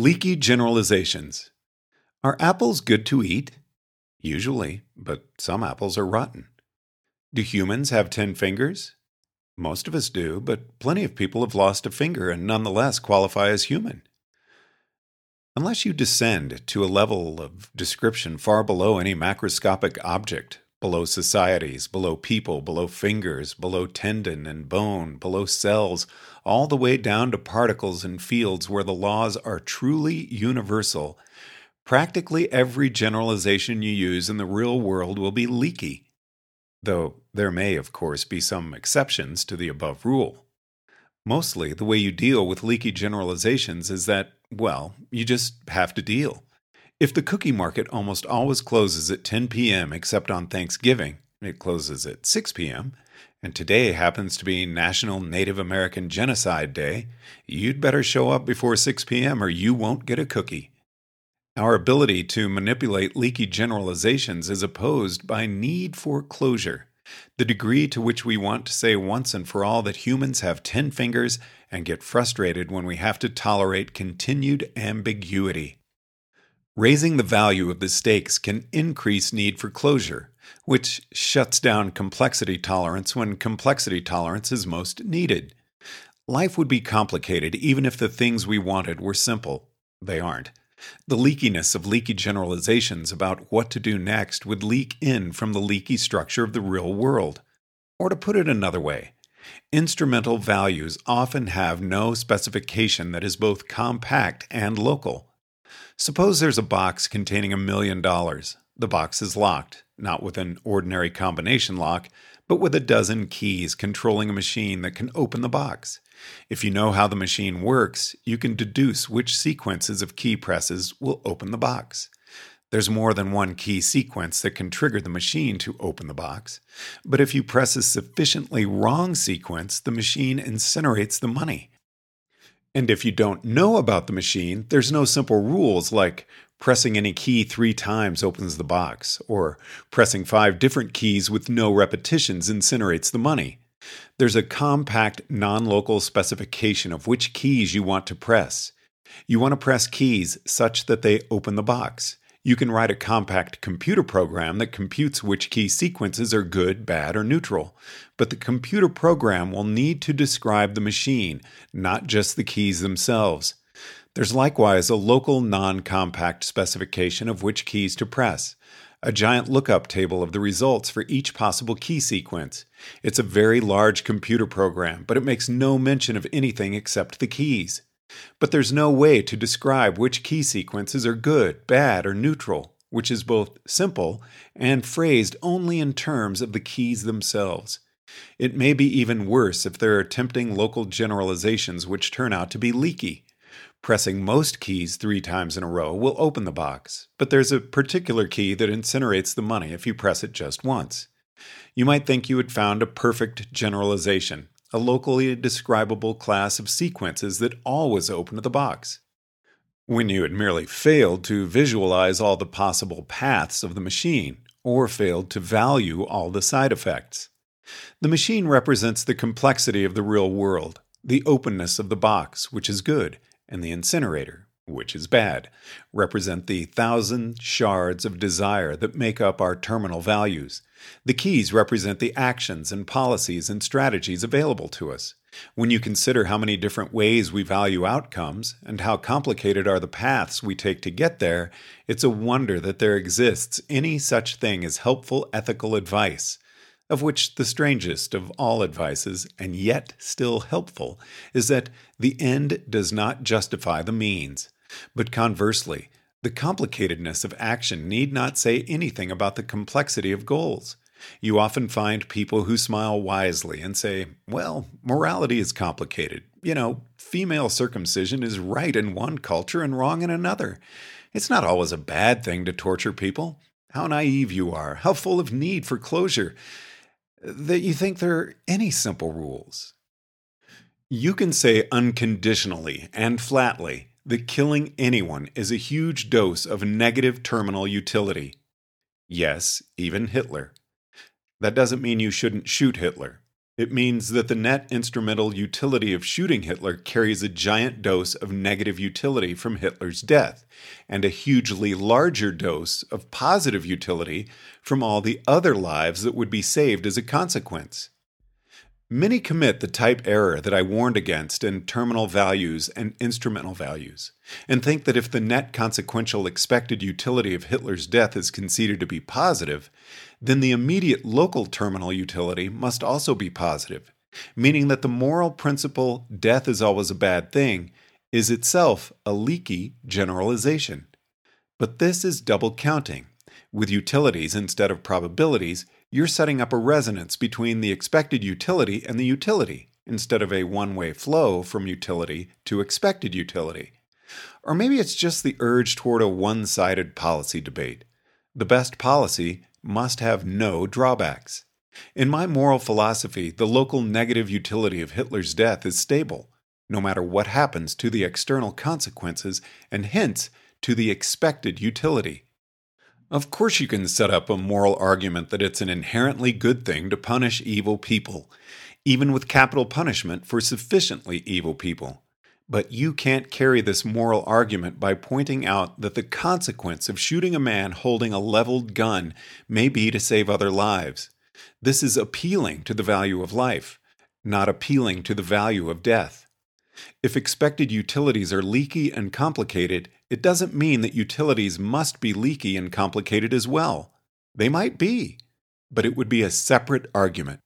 Leaky generalizations. Are apples good to eat? Usually, but some apples are rotten. Do humans have 10 fingers? Most of us do, but plenty of people have lost a finger and nonetheless qualify as human. Unless you descend to a level of description far below any macroscopic object, below societies, below people, below fingers, below tendon and bone, below cells, all the way down to particles and fields where the laws are truly universal, practically every generalization you use in the real world will be leaky. Though there may, of course, be some exceptions to the above rule. Mostly, the way you deal with leaky generalizations is that, well, you just have to deal. If the cookie market almost always closes at 10 p.m. except on Thanksgiving, it closes at 6 p.m., and today happens to be National Native American Genocide Day, you'd better show up before 6 p.m. or you won't get a cookie. Our ability to manipulate leaky generalizations is opposed by need for closure, the degree to which we want to say once and for all that humans have 10 fingers and get frustrated when we have to tolerate continued ambiguity. Raising the value of the stakes can increase need for closure, which shuts down complexity tolerance when complexity tolerance is most needed. Life would be complicated even if the things we wanted were simple. They aren't. The leakiness of leaky generalizations about what to do next would leak in from the leaky structure of the real world. Or to put it another way, instrumental values often have no specification that is both compact and local. Suppose there's a box containing a million dollars. The box is locked, not with an ordinary combination lock, but with a dozen keys controlling a machine that can open the box. If you know how the machine works, you can deduce which sequences of key presses will open the box. There's more than one key sequence that can trigger the machine to open the box, but if you press a sufficiently wrong sequence, the machine incinerates the money. And if you don't know about the machine, there's no simple rules like pressing any key three times opens the box, or pressing five different keys with no repetitions incinerates the money. There's a compact, non local specification of which keys you want to press. You want to press keys such that they open the box. You can write a compact computer program that computes which key sequences are good, bad, or neutral. But the computer program will need to describe the machine, not just the keys themselves. There's likewise a local non compact specification of which keys to press, a giant lookup table of the results for each possible key sequence. It's a very large computer program, but it makes no mention of anything except the keys. But there's no way to describe which key sequences are good, bad, or neutral, which is both simple and phrased only in terms of the keys themselves. It may be even worse if there are tempting local generalizations which turn out to be leaky. Pressing most keys three times in a row will open the box, but there's a particular key that incinerates the money if you press it just once. You might think you had found a perfect generalization, a locally describable class of sequences that always open the box. When you had merely failed to visualize all the possible paths of the machine, or failed to value all the side effects. The machine represents the complexity of the real world, the openness of the box, which is good, and the incinerator, which is bad, represent the thousand shards of desire that make up our terminal values. The keys represent the actions and policies and strategies available to us. When you consider how many different ways we value outcomes and how complicated are the paths we take to get there, it's a wonder that there exists any such thing as helpful ethical advice, of which the strangest of all advices, and yet still helpful, is that the end does not justify the means. But conversely, the complicatedness of action need not say anything about the complexity of goals. You often find people who smile wisely and say, Well, morality is complicated. You know, female circumcision is right in one culture and wrong in another. It's not always a bad thing to torture people. How naive you are, how full of need for closure, that you think there are any simple rules. You can say unconditionally and flatly that killing anyone is a huge dose of negative terminal utility. Yes, even Hitler. That doesn't mean you shouldn't shoot Hitler. It means that the net instrumental utility of shooting Hitler carries a giant dose of negative utility from Hitler's death, and a hugely larger dose of positive utility from all the other lives that would be saved as a consequence. Many commit the type error that I warned against in terminal values and instrumental values, and think that if the net consequential expected utility of Hitler's death is conceded to be positive, then the immediate local terminal utility must also be positive, meaning that the moral principle, death is always a bad thing, is itself a leaky generalization. But this is double counting. With utilities instead of probabilities, you're setting up a resonance between the expected utility and the utility, instead of a one way flow from utility to expected utility. Or maybe it's just the urge toward a one sided policy debate. The best policy must have no drawbacks. In my moral philosophy, the local negative utility of Hitler's death is stable, no matter what happens to the external consequences, and hence to the expected utility. Of course, you can set up a moral argument that it's an inherently good thing to punish evil people, even with capital punishment for sufficiently evil people. But you can't carry this moral argument by pointing out that the consequence of shooting a man holding a leveled gun may be to save other lives. This is appealing to the value of life, not appealing to the value of death. If expected utilities are leaky and complicated, it doesn't mean that utilities must be leaky and complicated as well. They might be, but it would be a separate argument.